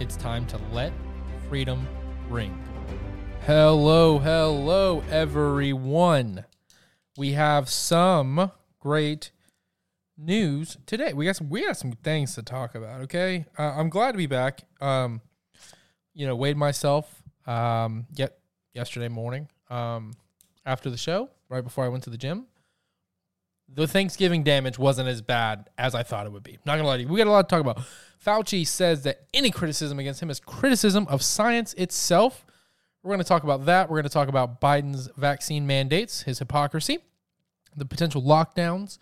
It's time to let freedom ring. Hello, hello, everyone. We have some great news today. We got some we got some things to talk about. Okay, uh, I'm glad to be back. Um, you know, weighed myself um yet yesterday morning um after the show, right before I went to the gym. The Thanksgiving damage wasn't as bad as I thought it would be. Not gonna lie to you, we got a lot to talk about. Fauci says that any criticism against him is criticism of science itself. We're going to talk about that. We're going to talk about Biden's vaccine mandates, his hypocrisy, the potential lockdowns.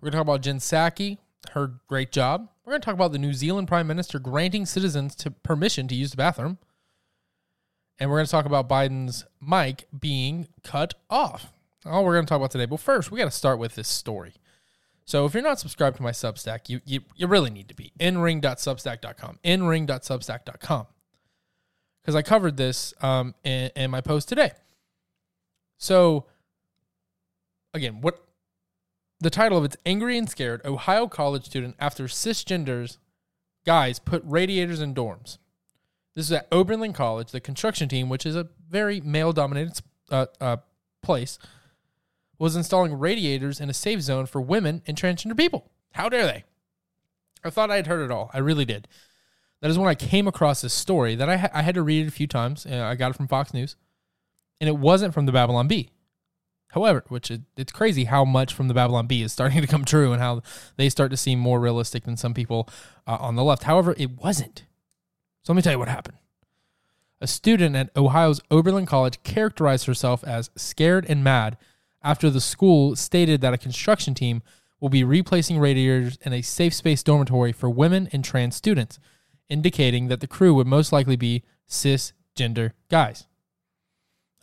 We're going to talk about Jen Psaki, her great job. We're going to talk about the New Zealand Prime Minister granting citizens to permission to use the bathroom. And we're going to talk about Biden's mic being cut off. All we're going to talk about today. But first, we got to start with this story. So if you're not subscribed to my Substack, you you, you really need to be. Nring.substack.com. Nring.substack.com. Because I covered this um, in, in my post today. So again, what the title of it's Angry and Scared Ohio College Student After Cisgenders Guys Put Radiators in Dorms. This is at Oberlin College, the construction team, which is a very male dominated uh, uh, place, was installing radiators in a safe zone for women and transgender people. How dare they? I thought I had heard it all. I really did. That is when I came across this story that I, ha- I had to read it a few times. Uh, I got it from Fox News, and it wasn't from the Babylon Bee. However, which is, it's crazy how much from the Babylon Bee is starting to come true and how they start to seem more realistic than some people uh, on the left. However, it wasn't. So let me tell you what happened. A student at Ohio's Oberlin College characterized herself as scared and mad after the school stated that a construction team will be replacing radiators in a safe space dormitory for women and trans students, indicating that the crew would most likely be cisgender guys.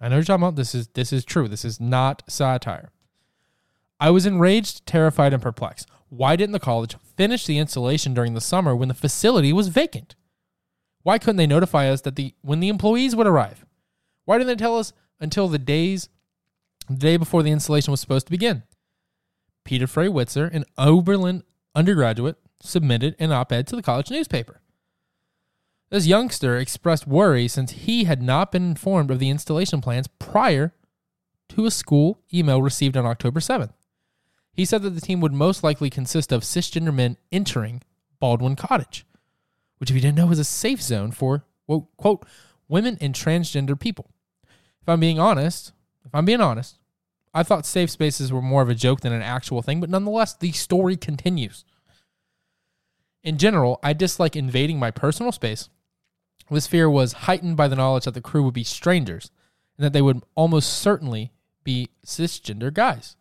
I know you're talking about this is this is true. This is not satire. I was enraged, terrified, and perplexed. Why didn't the college finish the installation during the summer when the facility was vacant? Why couldn't they notify us that the when the employees would arrive? Why didn't they tell us until the days the day before the installation was supposed to begin. Peter Frey Witzer, an Oberlin undergraduate, submitted an op ed to the college newspaper. This youngster expressed worry since he had not been informed of the installation plans prior to a school email received on October 7th. He said that the team would most likely consist of cisgender men entering Baldwin Cottage, which, if you didn't know, is a safe zone for, quote, women and transgender people. If I'm being honest, if I'm being honest, I thought safe spaces were more of a joke than an actual thing, but nonetheless, the story continues. In general, I dislike invading my personal space. This fear was heightened by the knowledge that the crew would be strangers and that they would almost certainly be cisgender guys.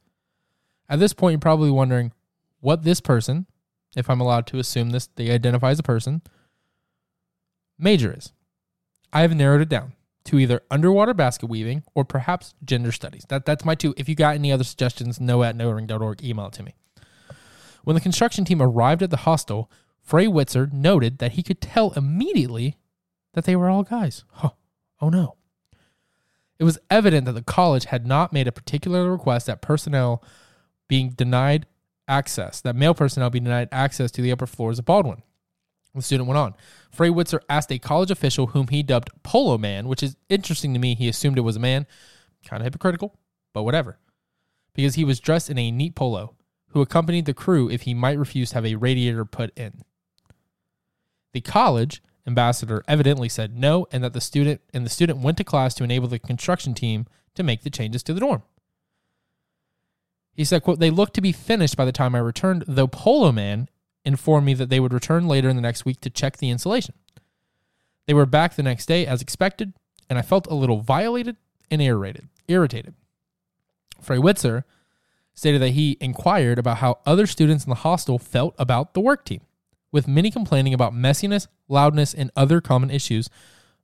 At this point, you're probably wondering what this person, if I'm allowed to assume this, they identify as a person, major is. I have narrowed it down to either underwater basket weaving or perhaps gender studies. That, that's my two. If you got any other suggestions, no at noring.org, email it to me. When the construction team arrived at the hostel, Frey Witzer noted that he could tell immediately that they were all guys. Huh. Oh no. It was evident that the college had not made a particular request that personnel being denied access, that male personnel be denied access to the upper floors of Baldwin. The student went on. Frey Witzer asked a college official whom he dubbed Polo Man, which is interesting to me. He assumed it was a man. Kind of hypocritical, but whatever. Because he was dressed in a neat polo, who accompanied the crew if he might refuse to have a radiator put in. The college ambassador evidently said no and that the student and the student went to class to enable the construction team to make the changes to the dorm. He said, quote, they looked to be finished by the time I returned, though Polo Man informed me that they would return later in the next week to check the insulation. They were back the next day as expected, and I felt a little violated and irritated. irritated. Frey Witzer stated that he inquired about how other students in the hostel felt about the work team, with many complaining about messiness, loudness, and other common issues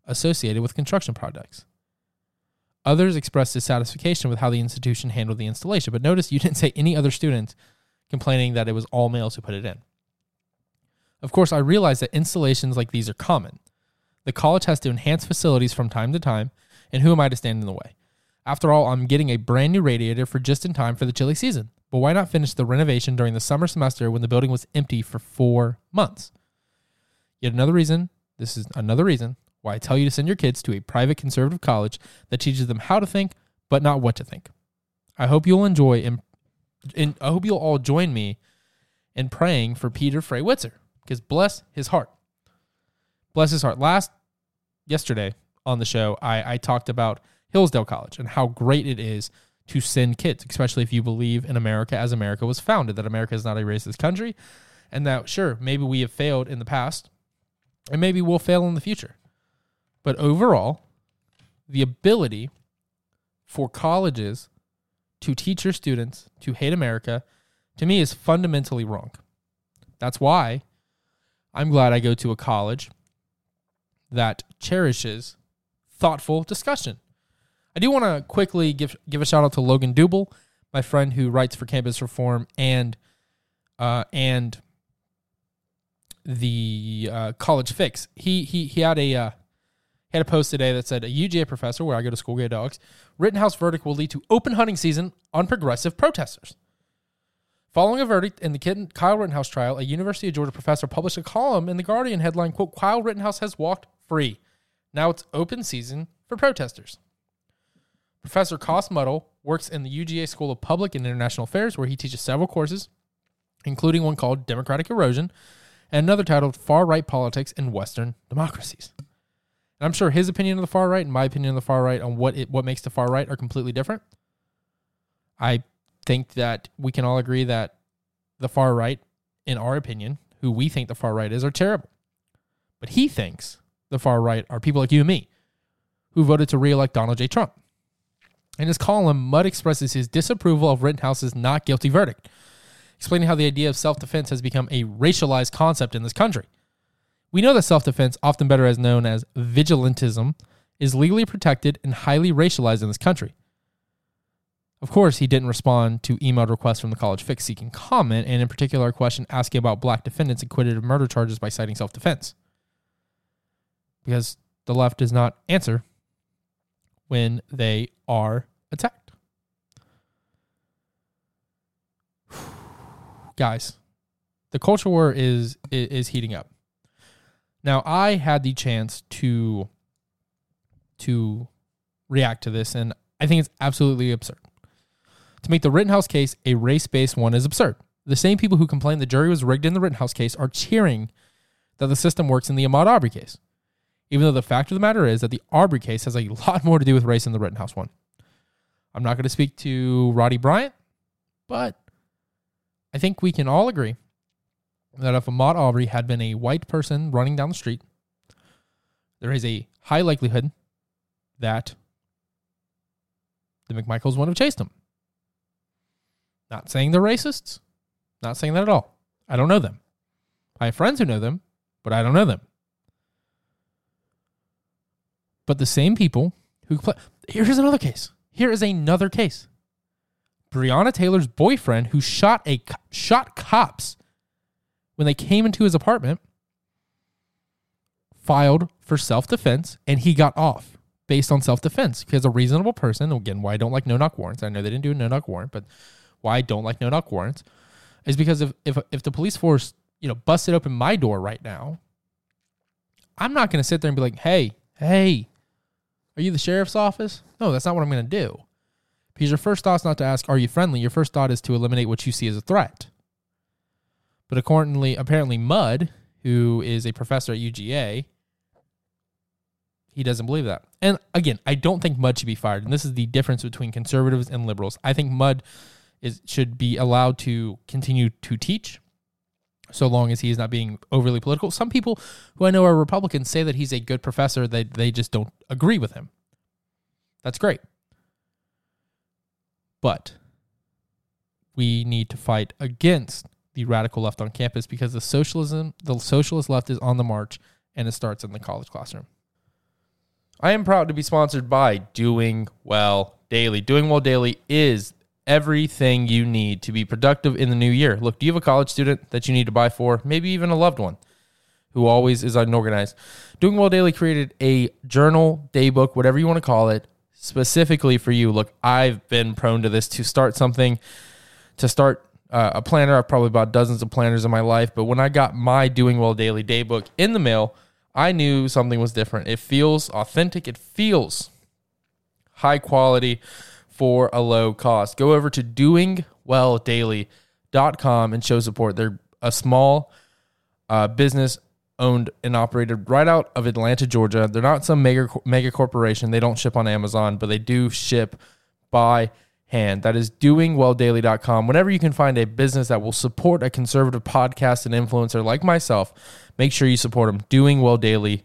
associated with construction projects. Others expressed dissatisfaction with how the institution handled the installation, but notice you didn't say any other students complaining that it was all males who put it in. Of course, I realize that installations like these are common. The college has to enhance facilities from time to time, and who am I to stand in the way? After all, I'm getting a brand new radiator for just in time for the chilly season. But why not finish the renovation during the summer semester when the building was empty for four months? Yet another reason, this is another reason why I tell you to send your kids to a private conservative college that teaches them how to think, but not what to think. I hope you'll enjoy and, I hope you'll all join me in praying for Peter Frey Witzer because bless his heart. Bless his heart. Last yesterday on the show, I, I talked about Hillsdale College and how great it is to send kids, especially if you believe in America as America was founded, that America is not a racist country, and that sure, maybe we have failed in the past, and maybe we'll fail in the future. But overall, the ability for colleges to teach your students to hate America, to me, is fundamentally wrong. That's why I'm glad I go to a college that cherishes thoughtful discussion. I do want to quickly give give a shout out to Logan Dubel, my friend who writes for Campus Reform and uh, and the uh, College Fix. He he he had a uh, had a post today that said a UGA professor where I go to school, Gay Dogs, Rittenhouse verdict will lead to open hunting season on progressive protesters. Following a verdict in the Kyle Rittenhouse trial, a University of Georgia professor published a column in the Guardian headline, quote, Kyle Rittenhouse has walked free. Now it's open season for protesters. Professor Cas Mudde works in the UGA School of Public and International Affairs, where he teaches several courses, including one called Democratic Erosion and another titled Far Right Politics in Western Democracies. And I'm sure his opinion of the far right and my opinion of the far right on what it, what makes the far right are completely different. I think that we can all agree that the far right, in our opinion, who we think the far right is, are terrible. But he thinks the far right are people like you and me who voted to re-elect Donald J. Trump. In his column, Mudde expresses his disapproval of Rittenhouse's not guilty verdict, explaining how the idea of self-defense has become a racialized concept in this country. We know that self defense, often better as known as vigilantism, is legally protected and highly racialized in this country. Of course, he didn't respond to emailed requests from the college fix seeking comment, and in particular, a question asking about black defendants acquitted of murder charges by citing self defense. Because the left does not answer when they are attacked. Guys, the culture war is, is heating up. Now, I had the chance to to react to this, and I think it's absolutely absurd. To make the Rittenhouse case a race-based one is absurd. The same people who complained the jury was rigged in the Rittenhouse case are cheering that the system works in the Ahmaud Arbery case, even though the fact of the matter is that the Arbery case has a lot more to do with race than the Rittenhouse one. I'm not going to speak to Roddy Bryant, but I think we can all agree that if Ahmaud Arbery had been a white person running down the street, there is a high likelihood that the McMichaels would have chased him. Not saying they're racists, not saying that at all. I don't know them. I have friends who know them, but I don't know them. But the same people who play. Here's another case. Here is another case. Breonna Taylor's boyfriend who shot a shot cops when they came into his apartment, filed for self defense, and he got off based on self defense because a reasonable person, again, why I don't like no knock warrants, I know they didn't do a no knock warrant, but why I don't like no knock warrants is because if, if, if the police force, you know, busted open my door right now, I'm not going to sit there and be like, hey, hey, are you the sheriff's office? No, that's not what I'm going to do. Because your first thought's not to ask, are you friendly? Your first thought is to eliminate what you see as a threat. But accordingly, apparently, Mudde, who is a professor at UGA, he doesn't believe that. And again, I don't think Mudde should be fired. And this is the difference between conservatives and liberals. I think Mudde is should be allowed to continue to teach so long as he is not being overly political. Some people who I know are Republicans say that he's a good professor, they they just don't agree with him. That's great. But we need to fight against the radical left on campus because the socialism, the socialist left is on the march and it starts in the college classroom. I am proud to be sponsored by Doing Well Daily. Doing Well Daily is everything you need to be productive in the new year. Look, do you have a college student that you need to buy for? Maybe even a loved one who always is unorganized. Doing Well Daily created a journal, daybook, whatever you want to call it, specifically for you. Look, I've been prone to this to start something, to start uh, a planner. I've probably bought dozens of planners in my life, but when I got my Doing Well Daily daybook in the mail, I knew something was different. It feels authentic. It feels high quality for a low cost. Go over to doingwelldaily.com and show support. They're a small uh, business owned and operated right out of Atlanta, Georgia. They're not some mega mega corporation. They don't ship on Amazon, but they do ship by hand. That is doingwelldaily.com. Whenever you can find a business that will support a conservative podcast and influencer like myself, make sure you support them. Doingwelldaily.com.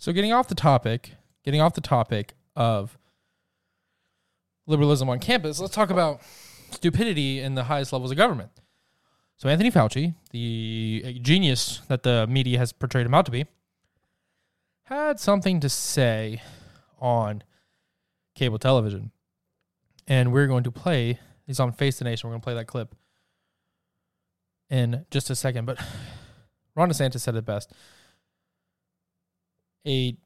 So getting off the topic, getting off the topic of liberalism on campus, let's talk about stupidity in the highest levels of government. So Anthony Fauci, the genius that the media has portrayed him out to be, had something to say on cable television. And we're going to play, he's on Face the Nation. We're going to play that clip in just a second. But Ron DeSantis said it best a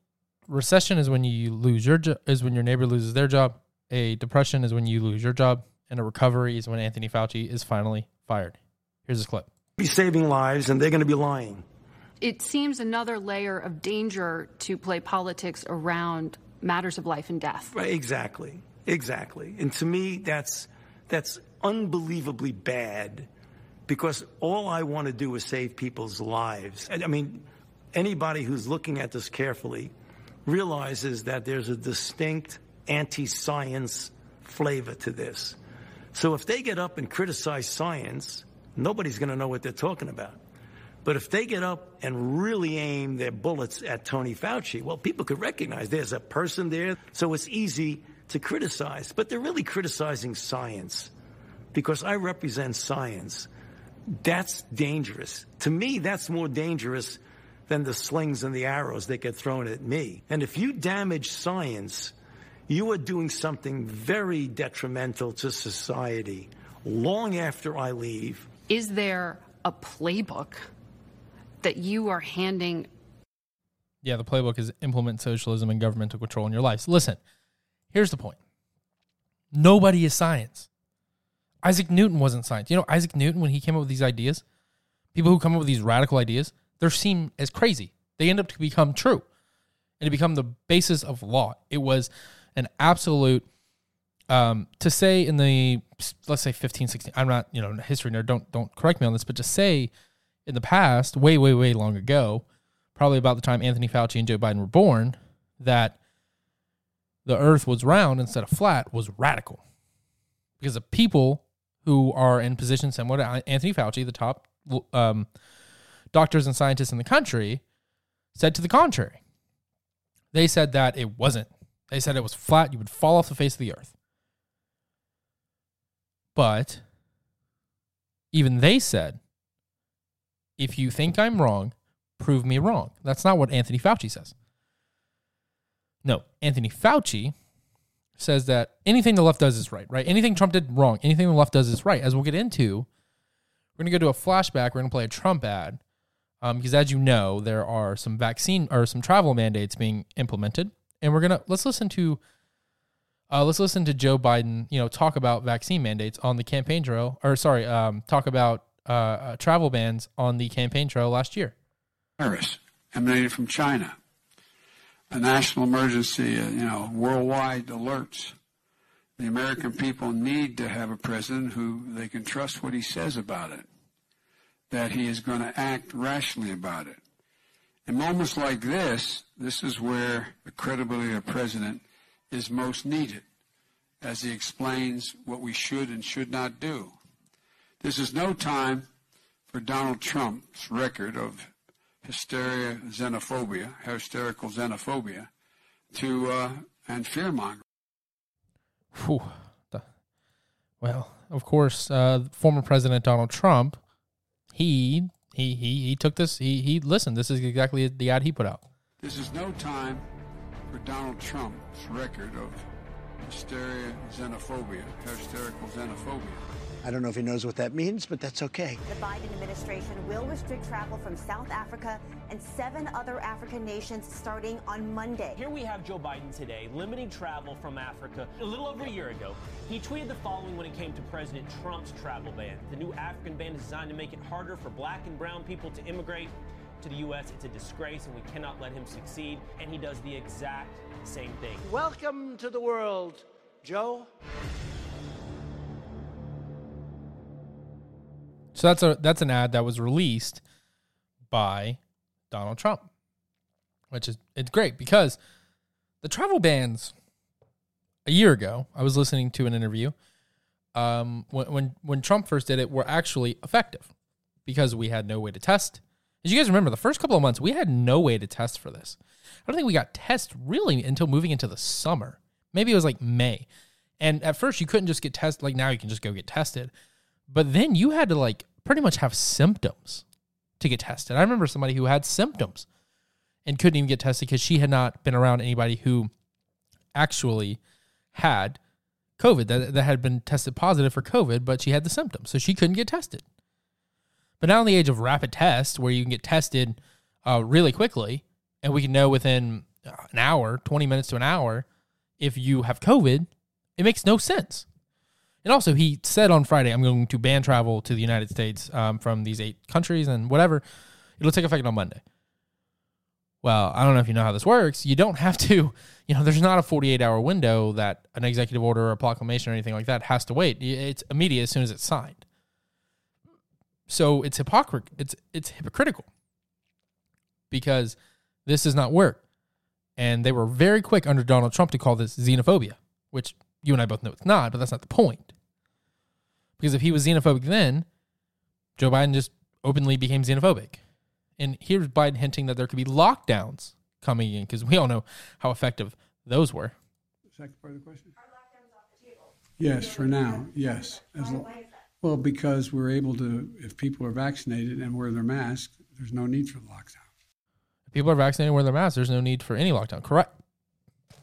recession is when you lose your job is when your neighbor loses their job. A depression is when you lose your job. And a recovery is when anthony fauci is finally fired. Here's this clip. Be saving lives and they're going to be lying. It seems another layer of danger to play politics around matters of life and death. Right exactly exactly. And to me that's that's unbelievably bad because all i want to do is save people's lives. I mean anybody who's looking at this carefully realizes that there's a distinct anti science flavor to this. So if they get up and criticize science, nobody's going to know what they're talking about. But if they get up and really aim their bullets at Tony Fauci, well, people could recognize there's a person there, so it's easy to criticize. But they're really criticizing science because I represent science. That's dangerous. To me, that's more dangerous than the slings and the arrows that get thrown at me. And if you damage science, you are doing something very detrimental to society long after I leave. Is there a playbook that you are handing? Yeah, the playbook is implement socialism and governmental control in your lives. Listen, here's the point nobody is science. Isaac Newton wasn't science. You know, Isaac Newton, when he came up with these ideas, people who come up with these radical ideas, they're seen as crazy. They end up to become true and to become the basis of law. It was an absolute, um, to say in the, let's say 15, 16, I'm not, you know, history nerd, don't, don't correct me on this, but to say in the past, way, way, way long ago, probably about the time Anthony Fauci and Joe Biden were born, that the earth was round instead of flat was radical. Because the people who are in positions similar to Anthony Fauci, the top um, doctors and scientists in the country, said to the contrary. They said that it wasn't. They said it was flat, you would fall off the face of the earth. But even they said, if you think I'm wrong, prove me wrong. That's not what Anthony Fauci says. No, Anthony Fauci says that anything the left does is right, right? Anything Trump did wrong, anything the left does is right. As we'll get into, we're going to go to a flashback. We're going to play a Trump ad um, because, as you know, there are some vaccine or some travel mandates being implemented, and we're gonna let's listen to uh, let's listen to Joe Biden, you know, talk about vaccine mandates on the campaign trail, or sorry, um, talk about uh, uh, travel bans on the campaign trail last year. Virus emanated from China a national emergency, uh, you know, worldwide alerts. The American people need to have a president who they can trust what he says about it, that he is going to act rationally about it. In moments like this, this is where the credibility of a president is most needed as he explains what we should and should not do. This is no time for Donald Trump's record of hysteria, xenophobia, hysterical xenophobia, to uh, and fear mongering. Well, of course, uh, former President Donald Trump, he he he he took this. He he listened. This is exactly the ad he put out. This is no time for Donald Trump's record of hysteria, xenophobia, hysterical xenophobia. I don't know if he knows what that means, but that's okay. The Biden administration will restrict travel from South Africa and seven other African nations starting on Monday. Here we have Joe Biden today limiting travel from Africa. A little over a year ago, he tweeted the following when it came to President Trump's travel ban. The new African ban is designed to make it harder for black and brown people to immigrate to the U.S. It's a disgrace, and we cannot let him succeed. And he does the exact same thing. Welcome to the world, Joe. So that's a that's an ad that was released by Donald Trump, which is it's great because the travel bans a year ago. I was listening to an interview um, when when when Trump first did it were actually effective because we had no way to test. As you guys remember, the first couple of months we had no way to test for this. I don't think we got test really until moving into the summer. Maybe it was like May. And at first you couldn't just get tested like now you can just go get tested. But then you had to like pretty much have symptoms to get tested. I remember somebody who had symptoms and couldn't even get tested because she had not been around anybody who actually had COVID, that, that had been tested positive for COVID, but she had the symptoms. So she couldn't get tested. But now in the age of rapid tests, where you can get tested uh, really quickly, and we can know within an hour, 20 minutes to an hour, if you have COVID, it makes no sense. And also, he said on Friday, I'm going to ban travel to the United States um, from these eight countries and whatever. It'll take effect on Monday. Well, I don't know if you know how this works. You don't have to, you know, there's not a 48 hour window that an executive order or a proclamation or anything like that has to wait. It's immediate as soon as it's signed. So it's hypocrite. It's it's hypocritical because this does not work. And they were very quick under Donald Trump to call this xenophobia, which you and I both know it's not, but that's not the point. Because if he was xenophobic then, Joe Biden just openly became xenophobic. And here's Biden hinting that there could be lockdowns coming in because we all know how effective those were. Second part of the question? Are lockdowns off the table? Yes, for now, yes. As Well, because we're able to, if people are vaccinated and wear their mask, there's no need for the lockdown. If people are vaccinated and wear their masks, there's no need for any lockdown. Correct. I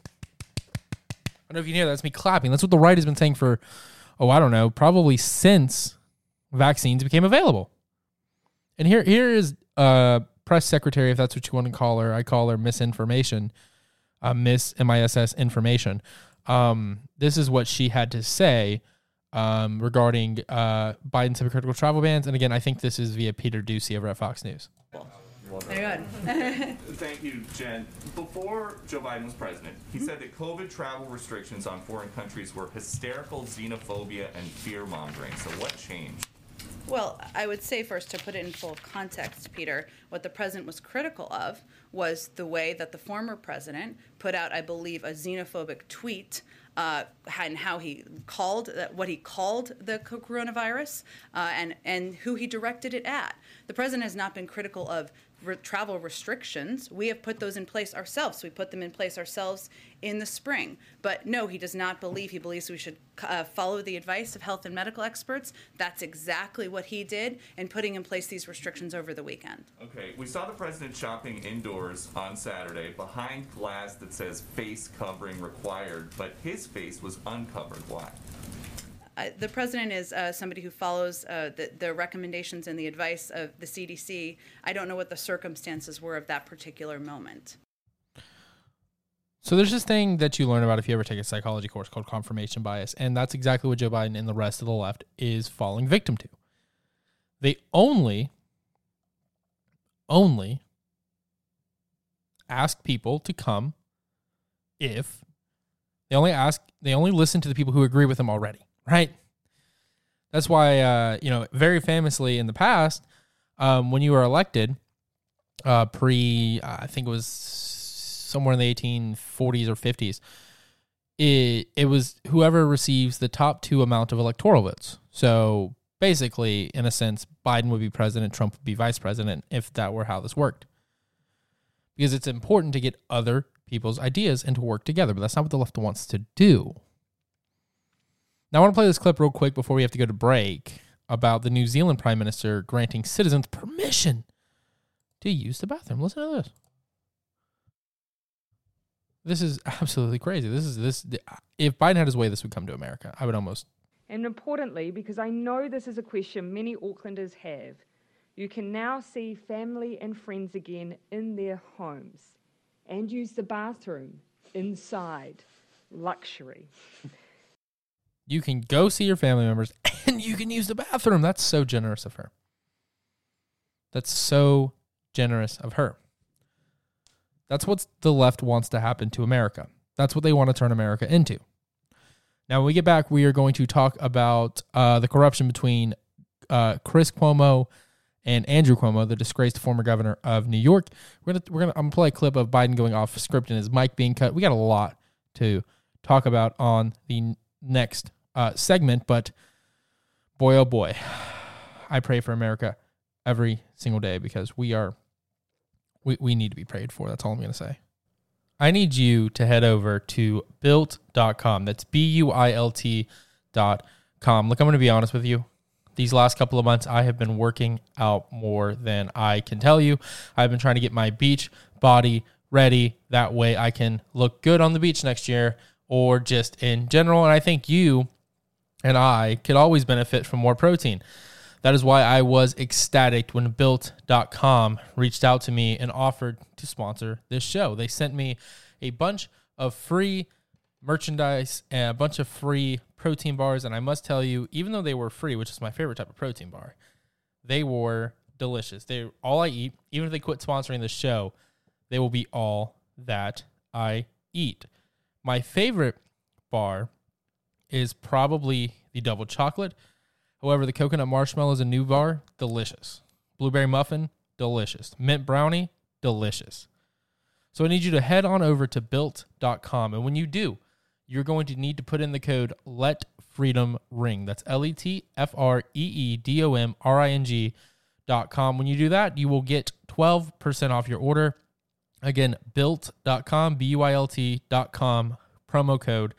don't know if you hear that. That's me clapping. That's what the right has been saying for, oh, I don't know, probably since vaccines became available. And here, here is uh, press secretary, if that's what you want to call her. I call her misinformation, uh, miss M-I-S-S information. Um, this is what she had to say um, regarding uh, Biden's hypocritical travel bans. And again, I think this is via Peter Doocy over at Fox News. Very good. Thank you, Jen. Before Joe Biden was president, he said that COVID travel restrictions on foreign countries were hysterical xenophobia and fear mongering. So, what changed? Well, I would say first to put it in full context, Peter, what the president was critical of was the way that the former president put out, I believe, a xenophobic tweet uh, and how he called what he called the coronavirus uh, and and who he directed it at. The president has not been critical of re- travel restrictions. We have put those in place ourselves. We put them in place ourselves in the spring. But no, he does not believe. He believes we should uh, follow the advice of health and medical experts. That's exactly what he did in putting in place these restrictions over the weekend. Okay, we saw the president shopping indoors on Saturday behind glass that says face covering required, but his face was uncovered. Why? The president is uh, somebody who follows uh, the, the, recommendations and the advice of the CDC. I don't know what the circumstances were of that particular moment. So there's this thing that you learn about if you ever take a psychology course called confirmation bias, and that's exactly what Joe Biden and the rest of the left is falling victim to. They only, only ask people to come if they only ask, they only listen to the people who agree with them already right? That's why, uh, you know, very famously in the past, um, when you were elected, uh, pre, uh, I think it was somewhere in the 1840s or 50s, it, it was whoever receives the top two amount of electoral votes. So basically, in a sense, Biden would be president, Trump would be vice president if that were how this worked. Because it's important to get other people's ideas and to work together, but that's not what the left wants to do. Now, I want to play this clip real quick before we have to go to break about the New Zealand Prime Minister granting citizens permission to use the bathroom. Listen to this. This is absolutely crazy. This is this. If Biden had his way, this would come to America. I would almost. And importantly, because I know this is a question many Aucklanders have, you can now see family and friends again in their homes and use the bathroom inside. Luxury you can go see your family members and you can use the bathroom. That's so generous of her. That's so generous of her. That's what the left wants to happen to America. That's what they want to turn America into. Now, when we get back, we are going to talk about uh, the corruption between uh, Chris Cuomo and Andrew Cuomo, the disgraced former governor of New York. We're gonna we're gonna I'm gonna play a clip of Biden going off script and his mic being cut. We got a lot to talk about on the next uh, segment, but boy, oh boy, I pray for America every single day because we are, we, we need to be prayed for. That's all I'm going to say. I need you to head over to built.com. That's B U I L T.com. Look, I'm going to be honest with you. These last couple of months, I have been working out more than I can tell you. I've been trying to get my beach body ready. That way I can look good on the beach next year or just in general. And I think you and I could always benefit from more protein. That is why I was ecstatic when built.com reached out to me and offered to sponsor this show. They sent me a bunch of free merchandise and a bunch of free protein bars. And I must tell you, even though they were free, which is my favorite type of protein bar, they were delicious. They all I eat. Even if they quit sponsoring the show, they will be all that I eat. My favorite bar is probably the double chocolate. However, the coconut marshmallow is a new bar, delicious. Blueberry muffin, delicious. Mint brownie, delicious. So I need you to head on over to built.com. And when you do, you're going to need to put in the code Let Freedom Ring. That's L E T F R E E D O M R I N G dot com. When you do that, you will get 12% off your order. Again, built.com, B U I L T.com, promo code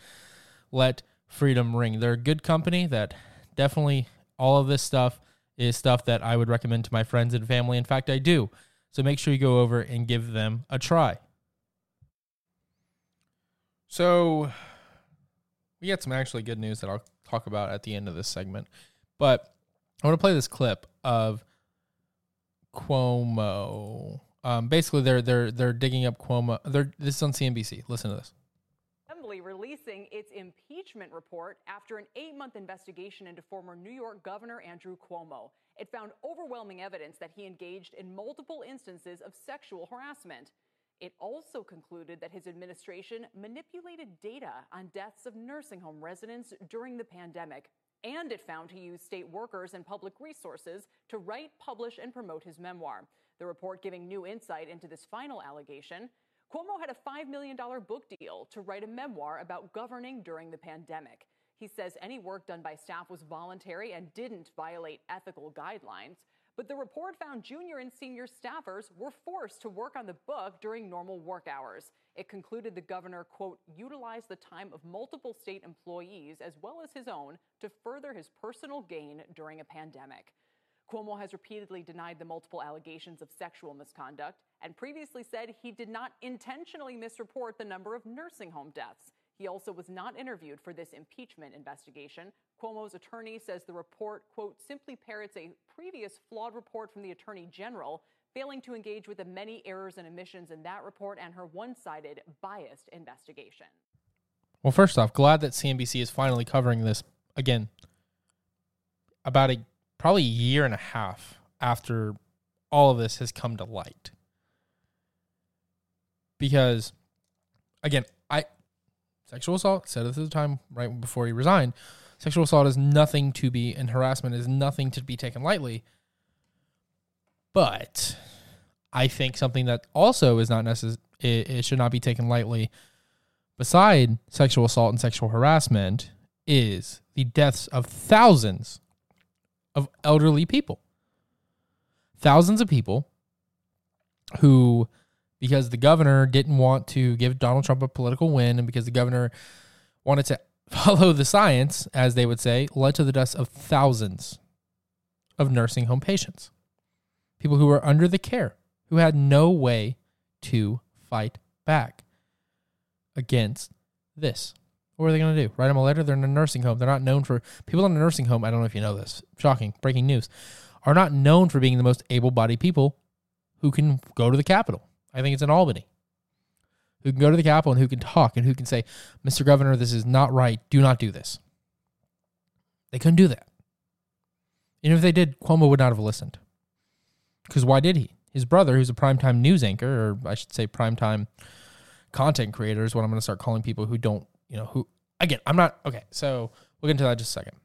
let freedom ring. They're a good company that definitely all of this stuff is stuff that I would recommend to my friends and family. In fact, I do. So make sure you go over and give them a try. So we got some actually good news that I'll talk about at the end of this segment. But I want to play this clip of Cuomo. Um, basically, they're they're they're digging up Cuomo. They're this is on CNBC. Listen to this. Assembly releasing its impeachment report after an eight-month investigation into former New York Governor Andrew Cuomo. It found overwhelming evidence that he engaged in multiple instances of sexual harassment. It also concluded that his administration manipulated data on deaths of nursing home residents during the pandemic. And it found he used state workers and public resources to write, publish, and promote his memoir. The report giving new insight into this final allegation. Cuomo had a $5 million book deal to write a memoir about governing during the pandemic. He says any work done by staff was voluntary and didn't violate ethical guidelines. But the report found junior and senior staffers were forced to work on the book during normal work hours. It concluded the governor, quote, utilized the time of multiple state employees as well as his own to further his personal gain during a pandemic. Cuomo has repeatedly denied the multiple allegations of sexual misconduct and previously said he did not intentionally misreport the number of nursing home deaths. He also was not interviewed for this impeachment investigation. Cuomo's attorney says the report, quote, simply parrots a previous flawed report from the attorney general, failing to engage with the many errors and omissions in that report and her one sided, biased investigation. Well, first off, glad that CNBC is finally covering this again. About a probably a year and a half after all of this has come to light. Because again, I sexual assault said this at the time right before he resigned, sexual assault is nothing to be and harassment is nothing to be taken lightly. But I think something that also is not necessary it, it should not be taken lightly beside sexual assault and sexual harassment is the deaths of thousands of elderly people. Thousands of people who, because the governor didn't want to give Donald Trump a political win and because the governor wanted to follow the science, as they would say, led to the deaths of thousands of nursing home patients. People who were under the care, who had no way to fight back against this. What are they going to do? Write them a letter? They're in a nursing home. They're not known for people in a nursing home. I don't know if you know this. Shocking. Breaking news. Are not known for being the most able bodied people who can go to the Capitol. I think it's in Albany. Who can go to the Capitol and who can talk and who can say, Mr. Governor, this is not right. Do not do this. They couldn't do that. And if they did, Cuomo would not have listened. Because why did he? His brother, who's a primetime news anchor, or I should say primetime content creator, is what I'm going to start calling people who don't you know, who again, I'm not okay. So we'll get into that just a second.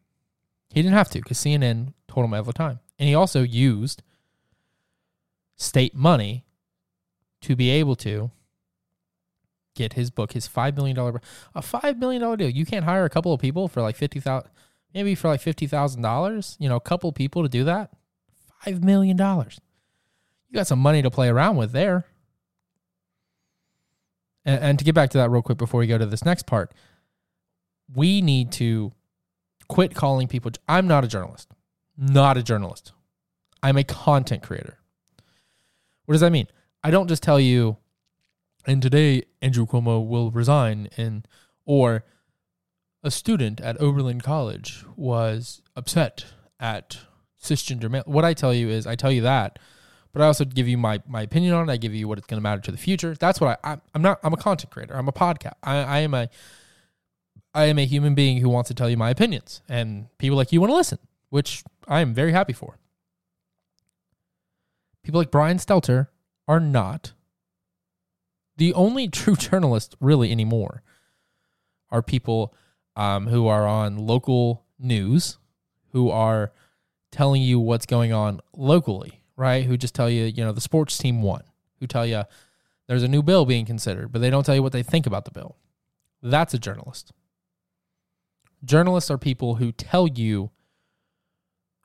He didn't have to because CNN told him all the time, and he also used state money to be able to get his book, his five million dollar, a five million dollar deal. You can't hire a couple of people for like fifty thousand, maybe for like fifty thousand dollars. You know, a couple people to do that. Five million dollars. You got some money to play around with there. And, and to get back to that real quick before we go to this next part, we need to quit calling people. I'm not a journalist. Not a journalist. I'm a content creator. What does that mean? I don't just tell you, and today Andrew Cuomo will resign, and or a student at Oberlin College was upset at cisgender male. What I tell you is, I tell you that but I also give you my my opinion on it. I give you what it's going to matter to the future. That's what I, I am not. I'm a content creator. I'm a podcast. I, I am a I am a human being who wants to tell you my opinions, and people like you want to listen, which I am very happy for. People like Brian Stelter are not the only true journalists really anymore. Are people um, who are on local news, who are telling you what's going on locally right? Who just tell you, you know, the sports team won, who tell you there's a new bill being considered, but they don't tell you what they think about the bill. That's a journalist. Journalists are people who tell you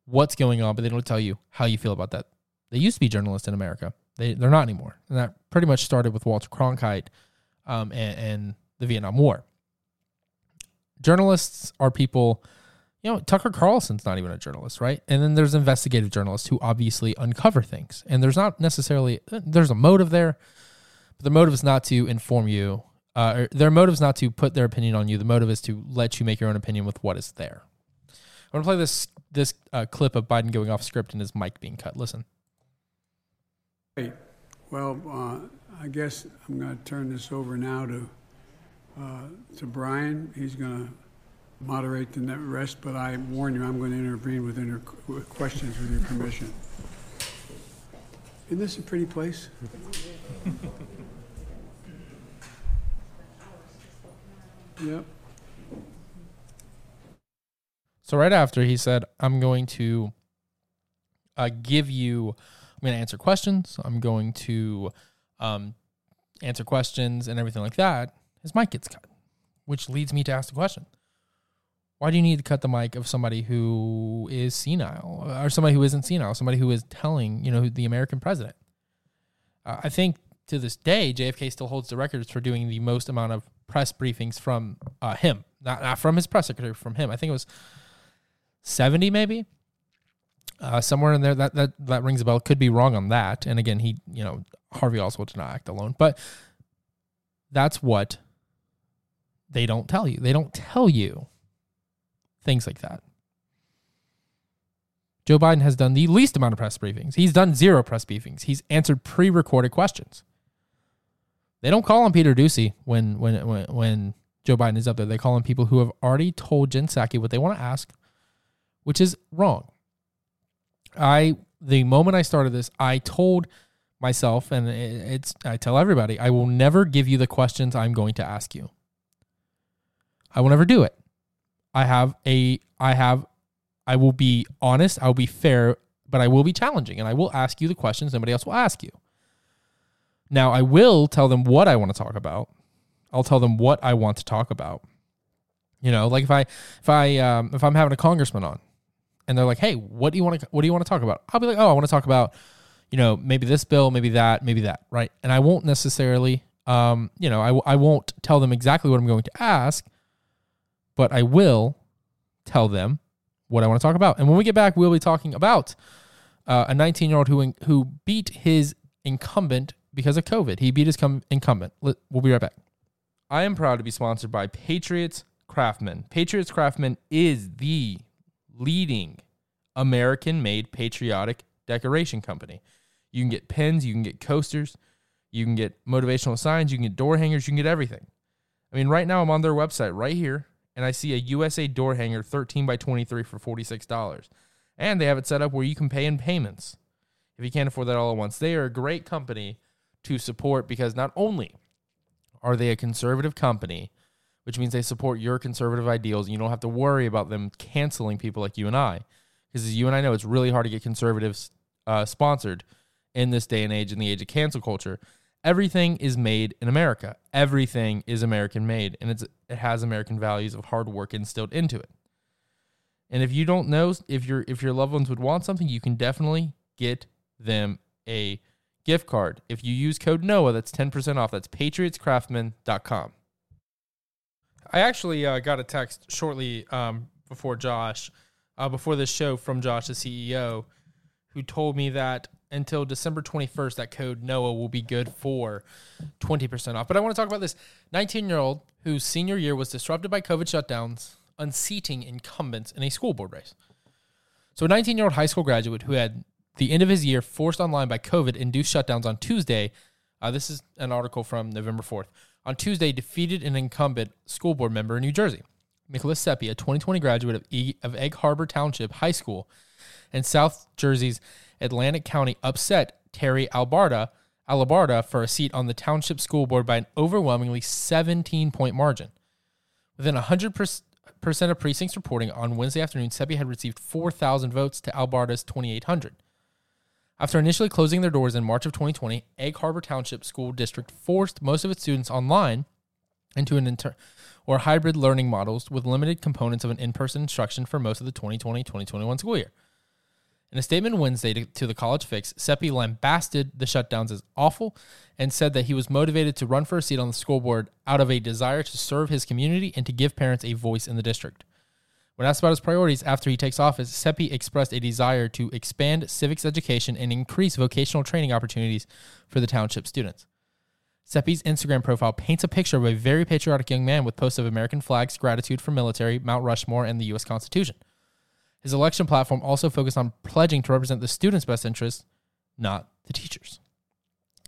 what's going on, but they don't tell you how you feel about that. They used to be journalists in America. They, they're not anymore. And that pretty much started with Walter Cronkite um, and, and the Vietnam War. Journalists are people, You know, Tucker Carlson's not even a journalist, right? And then there's investigative journalists who obviously uncover things. And there's not necessarily there's a motive there, but the motive is not to inform you. Uh, their motive is not to put their opinion on you. The motive is to let you make your own opinion with what is there. I'm gonna play this this uh, clip of Biden going off script and his mic being cut. Listen. Great. Well, uh, I guess I'm to turn this over now to uh, to Brian. He's to moderate the rest, but I warn you, I'm going to intervene with, inter- questions with your permission. Isn't this a pretty place? yep. So right after he said, "I'm going to uh, give you, I'm going to answer questions. I'm going to um, answer questions and everything like that." His mic gets cut, which leads me to ask the question: Why do you need to cut the mic of somebody who is senile, or somebody who isn't senile, somebody who is telling, you know, the American president? Uh, I think to this day, JFK still holds the records for doing the most amount of press briefings from uh, him, not, not from his press secretary, from him. I think it was 70 maybe? Uh, somewhere in there that, that that rings a bell. Could be wrong on that. And again he you know harvey oswald did not act alone. But that's what they don't tell you. They don't tell you things like that joe biden has done the least amount of press briefings he's done zero press briefings he's answered pre-recorded questions they don't call him peter doocy when when when, when joe biden is up there they call him people who have already told jen psaki what they want to ask which is wrong. I the moment I started this, I told myself, and it's I tell everybody, I will never give you the questions I'm going to ask you. I will never do it. I have a I have I will be honest, I will be fair, but I will be challenging and I will ask you the questions nobody else will ask you. Now, I will tell them what I want to talk about. I'll tell them what I want to talk about. You know, like if I if I um, if I'm having a congressman on and they're like, "Hey, what do you want to what do you want to talk about?" I'll be like, "Oh, I want to talk about, you know, maybe this bill, maybe that, maybe that, right?" And I won't necessarily, um, you know, I I won't tell them exactly what I'm going to ask, but I will tell them what I want to talk about. And when we get back, we'll be talking about uh, a 19 year old who who beat his incumbent because of COVID. He beat his com- incumbent. We'll be right back. I am proud to be sponsored by Patriots Craftsman. Patriots Craftsman is the leading American made patriotic decoration company. You can get pins, you can get coasters, you can get motivational signs, you can get door hangers, you can get everything. I mean, right now I'm on their website right here, and I see a USA door hanger 13 by 23 for $46. And they have it set up where you can pay in payments if you can't afford that all at once. They are a great company to support because not only are they a conservative company, which means they support your conservative ideals. And you don't have to worry about them canceling people like you and I. Because as you and I know, it's really hard to get conservatives uh, sponsored in this day and age, in the age of cancel culture. Everything is made in America. Everything is American made, and it's it has American values of hard work instilled into it. And if you don't know if your if your loved ones would want something, you can definitely get them a gift card. If you use code NOAH, that's 10% off. That's patriotscraftsman.com. I actually uh, got a text shortly um, before Josh, uh, before this show from Josh, the CEO, who told me that until December 21st, that code NOAH will be good for 20% off. But I want to talk about this 19 year old whose senior year was disrupted by COVID shutdowns, unseating incumbents in a school board race. So, a 19 year old high school graduate who had the end of his year forced online by COVID induced shutdowns on Tuesday. Uh, this is an article from November 4th on Tuesday defeated an incumbent school board member in New Jersey. Nicholas Seppi, a 2020 graduate of, e- of Egg Harbor Township High School and South Jersey's Atlantic County, upset Terry Albarda, Alabarda for a seat on the township school board by an overwhelmingly 17 point margin. Within 100% of precincts reporting on Wednesday afternoon, Seppi had received 4,000 votes to Albarda's 2,800. After initially closing their doors in March of 2020, Egg Harbor Township School District forced most of its students online into an inter or hybrid learning models with limited components of an in-person instruction for most of the 2020-2021 school year. In a statement Wednesday to, to, the College Fix, Seppi lambasted the shutdowns as awful and said that he was motivated to run for a seat on the school board out of a desire to serve his community and to give parents a voice in the district. When asked about his priorities after he takes office, Seppi expressed a desire to expand civics education and increase vocational training opportunities for the township students. Seppi's Instagram profile paints a picture of a very patriotic young man with posts of American flags, gratitude for military, Mount Rushmore, and the U.S. Constitution. His election platform also focused on pledging to represent the students' best interests, not the teachers.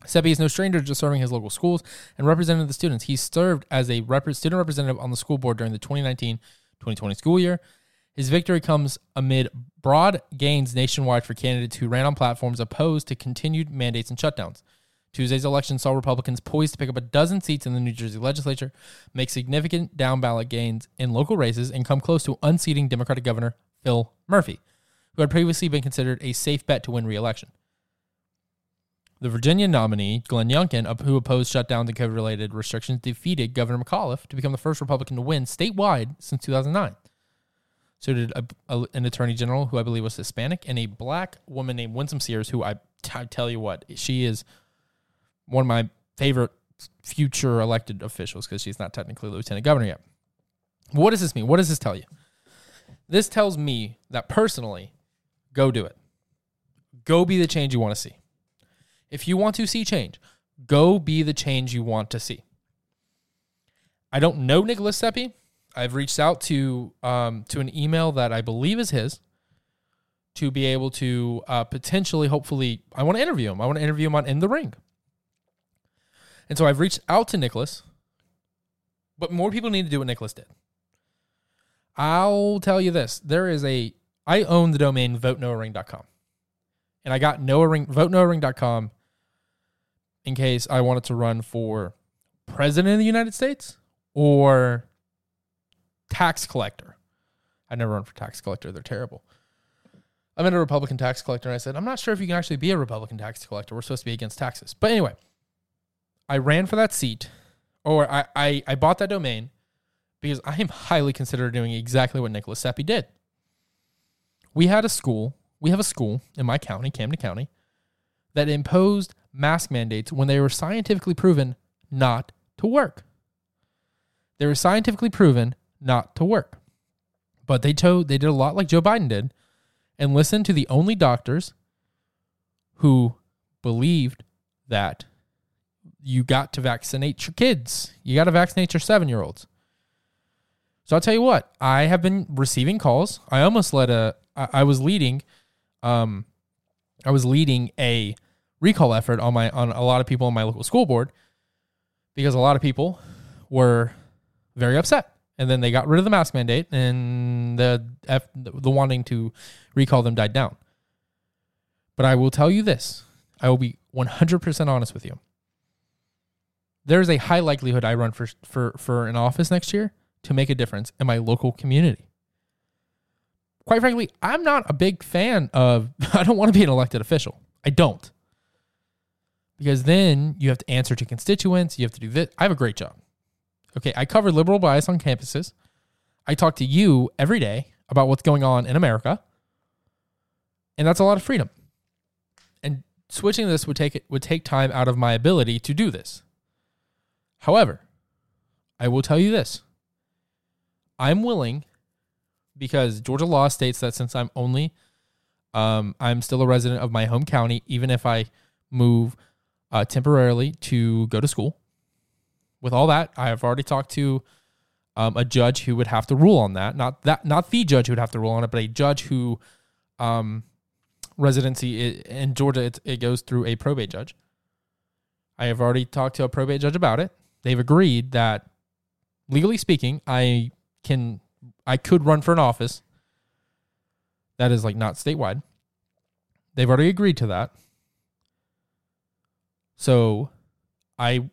Seppi is no stranger to serving his local schools and representing the students. He served as a rep- student representative on the school board during the 2019 2020 school year. His victory comes amid broad gains nationwide for candidates who ran on platforms opposed to continued mandates and shutdowns. Tuesday's election saw Republicans poised to pick up a dozen seats in the New Jersey legislature, make significant down ballot gains in local races, and come close to unseating Democratic Governor Phil Murphy, who had previously been considered a safe bet to win re election. The Virginia nominee, Glenn Youngkin, who opposed shutdowns and COVID related restrictions, defeated Governor McAuliffe to become the first Republican to win statewide since 2009. So did a, a, an attorney general who I believe was Hispanic and a black woman named Winsome Sears, who I, I tell you what, she is one of my favorite future elected officials because she's not technically lieutenant governor yet. What does this mean? What does this tell you? This tells me that personally, go do it. Go be the change you want to see. If you want to see change, go be the change you want to see. I don't know Nicholas Seppi. I've reached out to um, to an email that I believe is his to be able to uh, potentially, hopefully, I want to interview him. I want to interview him on In the Ring. And so I've reached out to Nicholas, but more people need to do what Nicholas did. I'll tell you this: there is a I own the domain votenoaring.com. And I got Noah in case I wanted to run for president of the United States or tax collector. I never run for tax collector. They're terrible. I met a Republican tax collector and I said, I'm not sure if you can actually be a Republican tax collector. We're supposed to be against taxes. But anyway, I ran for that seat or I, I, I bought that domain because I am highly considered doing exactly what Nicholas Seppi did. We had a school, we have a school in my county, Camden County, that imposed mask mandates when they were scientifically proven not to work. They were scientifically proven not to work. But they told they did a lot like Joe Biden did and listened to the only doctors who believed that you got to vaccinate your kids. You got to vaccinate your 7-year-olds. So I'll tell you what, I have been receiving calls. I almost led a I, I was leading um I was leading a recall effort on my on a lot of people on my local school board because a lot of people were very upset and then they got rid of the mask mandate and the the wanting to recall them died down. But I will tell you this. I will be 100% honest with you. There's a high likelihood I run for for for an office next year to make a difference in my local community. Quite frankly, I'm not a big fan of I don't want to be an elected official. I don't. Because then you have to answer to constituents, you have to do this. I have a great job. Okay, I cover liberal bias on campuses. I talk to you every day about what's going on in America. And that's a lot of freedom. And switching this would take it would take time out of my ability to do this. However, I will tell you this. I'm willing because Georgia law states that since I'm only um, I'm still a resident of my home county, even if I move uh, temporarily to go to school. With all that, I have already talked to um, a judge who would have to rule on that. Not that, not the judge who would have to rule on it, but a judge who um, residency in Georgia it, it goes through a probate judge. I have already talked to a probate judge about it. They've agreed that, legally speaking, I can I could run for an office that is like not statewide. They've already agreed to that. So I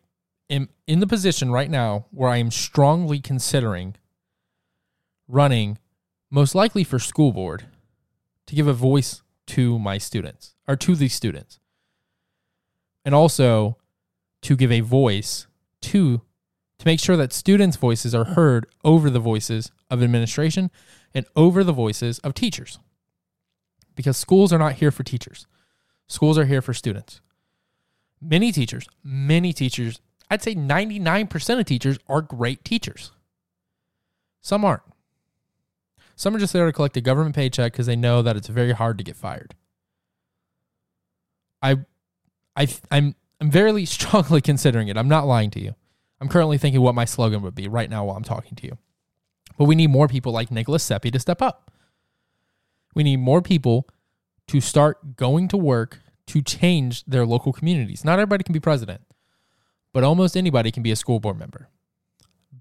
am in the position right now where I am strongly considering running, most likely for school board, to give a voice to my students or to these students. And also to give a voice to to make sure that students' voices are heard over the voices of administration and over the voices of teachers. Because schools are not here for teachers, schools are here for students. Many teachers, many teachers, I'd say 99% of teachers are great teachers. Some aren't. Some are just there to collect a government paycheck because they know that it's very hard to get fired. I, I, I'm, I'm very strongly considering it. I'm not lying to you. I'm currently thinking what my slogan would be right now while I'm talking to you. But we need more people like Nicholas Seppi to step up. We need more people to start going to work to change their local communities. Not everybody can be president, but almost anybody can be a school board member.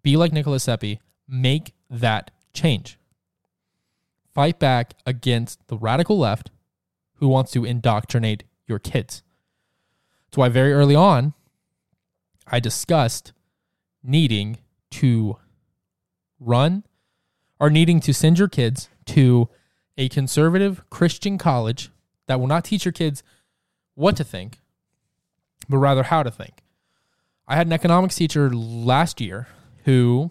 Be like Nicholas Seppi, make that change. Fight back against the radical left who wants to indoctrinate your kids. That's why very early on, I discussed needing to run or needing to send your kids to a conservative Christian college that will not teach your kids what to think, but rather how to think. I had an economics teacher last year who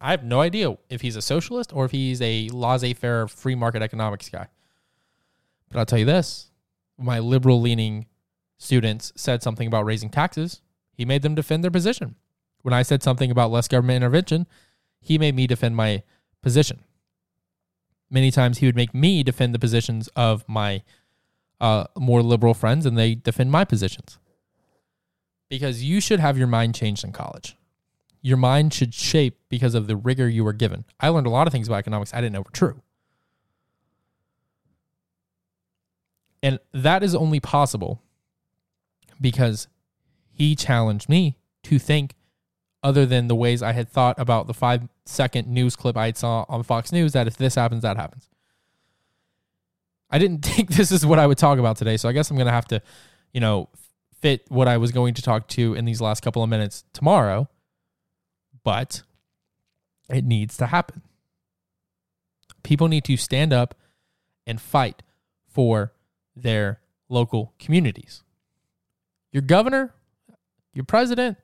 I have no idea if he's a socialist or if he's a laissez faire free market economics guy. But I'll tell you this my liberal leaning students said something about raising taxes, he made them defend their position. When I said something about less government intervention, he made me defend my position. Many times he would make me defend the positions of my uh, more liberal friends and they defend my positions. Because you should have your mind changed in college. Your mind should shape because of the rigor you were given. I learned a lot of things about economics I didn't know were true. And that is only possible because he challenged me to think other than the ways I had thought about the five second news clip I saw on Fox News that if this happens, that happens. I didn't think this is what I would talk about today. So I guess I'm going to have to, you know, fit what I was going to talk to in these last couple of minutes tomorrow. But it needs to happen. People need to stand up and fight for their local communities. Your governor, your president,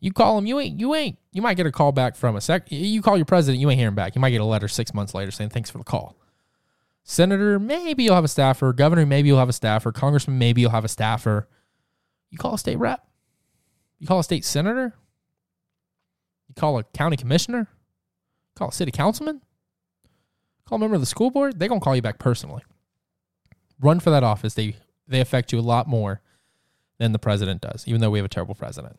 you call him, you ain't, you ain't, you might get a call back from a sec. You call your president, you ain't hearing back. You might get a letter six months later saying thanks for the call. Senator, maybe you'll have a staffer. Governor, maybe you'll have a staffer. Congressman, maybe you'll have a staffer. You call a state rep. You call a state senator. You call a county commissioner. Call a city councilman. Call a member of the school board. They're gonna call you back personally. Run for that office. They they affect you a lot more than the president does, even though we have a terrible president.